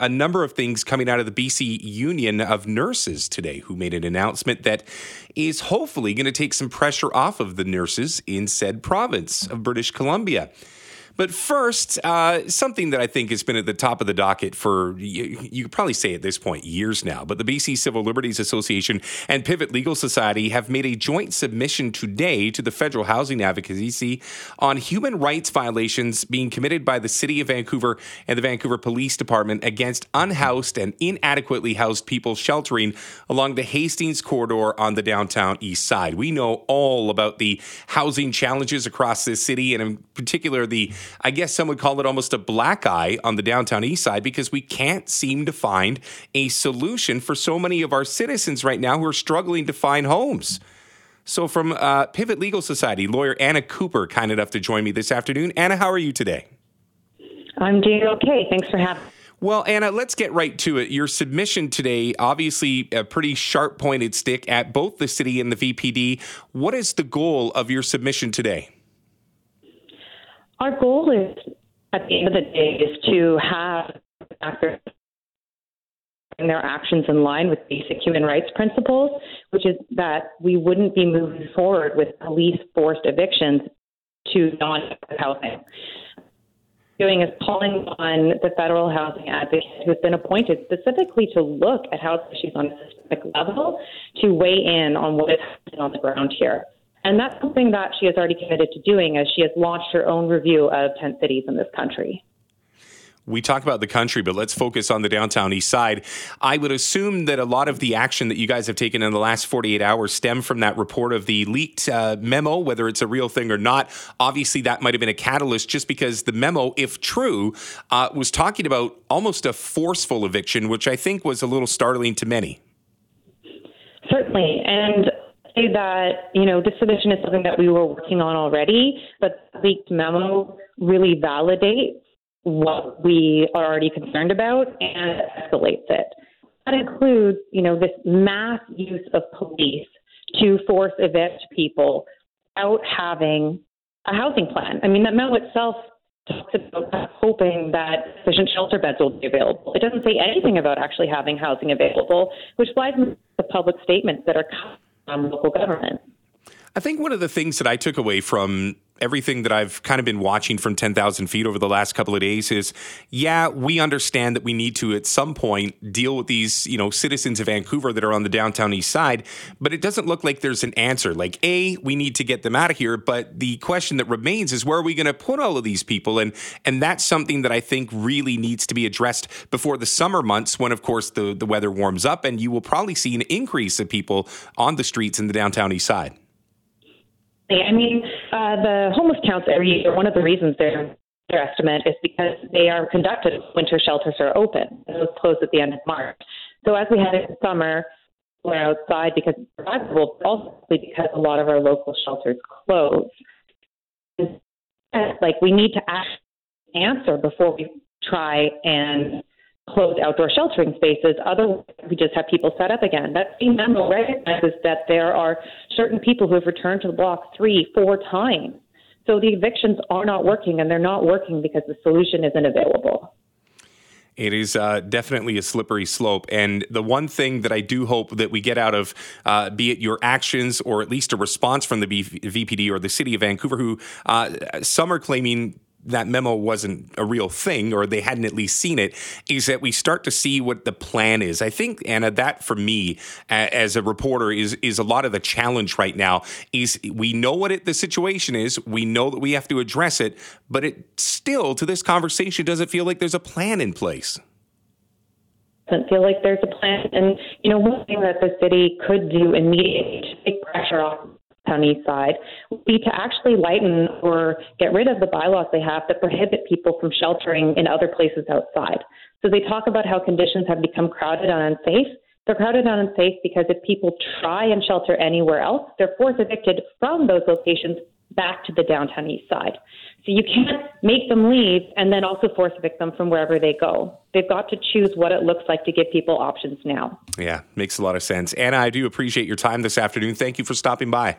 A number of things coming out of the BC Union of Nurses today, who made an announcement that is hopefully going to take some pressure off of the nurses in said province of British Columbia. But first, uh, something that I think has been at the top of the docket for, you, you could probably say at this point, years now, but the BC Civil Liberties Association and Pivot Legal Society have made a joint submission today to the Federal Housing Advocacy on human rights violations being committed by the City of Vancouver and the Vancouver Police Department against unhoused and inadequately housed people sheltering along the Hastings corridor on the downtown east side. We know all about the housing challenges across this city and in particular the I guess some would call it almost a black eye on the downtown east side because we can't seem to find a solution for so many of our citizens right now who are struggling to find homes. So, from uh, Pivot Legal Society, lawyer Anna Cooper, kind enough to join me this afternoon. Anna, how are you today? I'm doing okay. Thanks for having me. well, Anna, let's get right to it. Your submission today, obviously a pretty sharp pointed stick at both the city and the VPD. What is the goal of your submission today? Our goal is, at the end of the day, is to have actors their actions in line with basic human rights principles, which is that we wouldn't be moving forward with police forced evictions to non housing. Doing is calling on the federal housing advocate who's been appointed specifically to look at housing issues on a systemic level to weigh in on what is happening on the ground here. And that's something that she has already committed to doing as she has launched her own review of 10 cities in this country. We talk about the country, but let's focus on the downtown east side. I would assume that a lot of the action that you guys have taken in the last 48 hours stem from that report of the leaked uh, memo, whether it's a real thing or not. Obviously, that might have been a catalyst just because the memo, if true, uh, was talking about almost a forceful eviction, which I think was a little startling to many. Certainly. And say that, you know, this submission is something that we were working on already, but the leaked memo really validates what we are already concerned about and escalates it. That includes, you know, this mass use of police to force evict people without having a housing plan. I mean, that memo itself talks about hoping that sufficient shelter beds will be available. It doesn't say anything about actually having housing available, which flies in the public statements that are um, local government. I think one of the things that I took away from everything that I've kind of been watching from 10,000 feet over the last couple of days is yeah, we understand that we need to at some point deal with these, you know, citizens of Vancouver that are on the downtown east side, but it doesn't look like there's an answer. Like, A, we need to get them out of here, but the question that remains is where are we going to put all of these people? And and that's something that I think really needs to be addressed before the summer months when of course the, the weather warms up and you will probably see an increase of people on the streets in the downtown east side. I mean, uh, the homeless counts every year, one of the reasons they're their estimate is because they are conducted winter shelters are open. Those close at the end of March. So as we head into summer, we're outside because it's survivable, but also because a lot of our local shelters close. Like we need to ask, answer before we try and close outdoor sheltering spaces. Otherwise, we just have people set up again. That same memo recognizes that there are certain people who have returned to the block three, four times. So the evictions are not working, and they're not working because the solution isn't available. It is uh, definitely a slippery slope. And the one thing that I do hope that we get out of, uh, be it your actions or at least a response from the VPD or the city of Vancouver, who uh, some are claiming that memo wasn't a real thing or they hadn't at least seen it is that we start to see what the plan is. I think Anna that for me as a reporter is is a lot of the challenge right now is we know what it, the situation is, we know that we have to address it, but it still to this conversation doesn't feel like there's a plan in place. Doesn't feel like there's a plan and you know one thing that the city could do immediately to take pressure off east side would be to actually lighten or get rid of the bylaws they have that prohibit people from sheltering in other places outside. So they talk about how conditions have become crowded and unsafe. They're crowded and unsafe because if people try and shelter anywhere else, they're forced evicted from those locations back to the downtown east side. So you can't make them leave and then also force evict them from wherever they go. They've got to choose what it looks like to give people options now. Yeah, makes a lot of sense. Anna, I do appreciate your time this afternoon. Thank you for stopping by.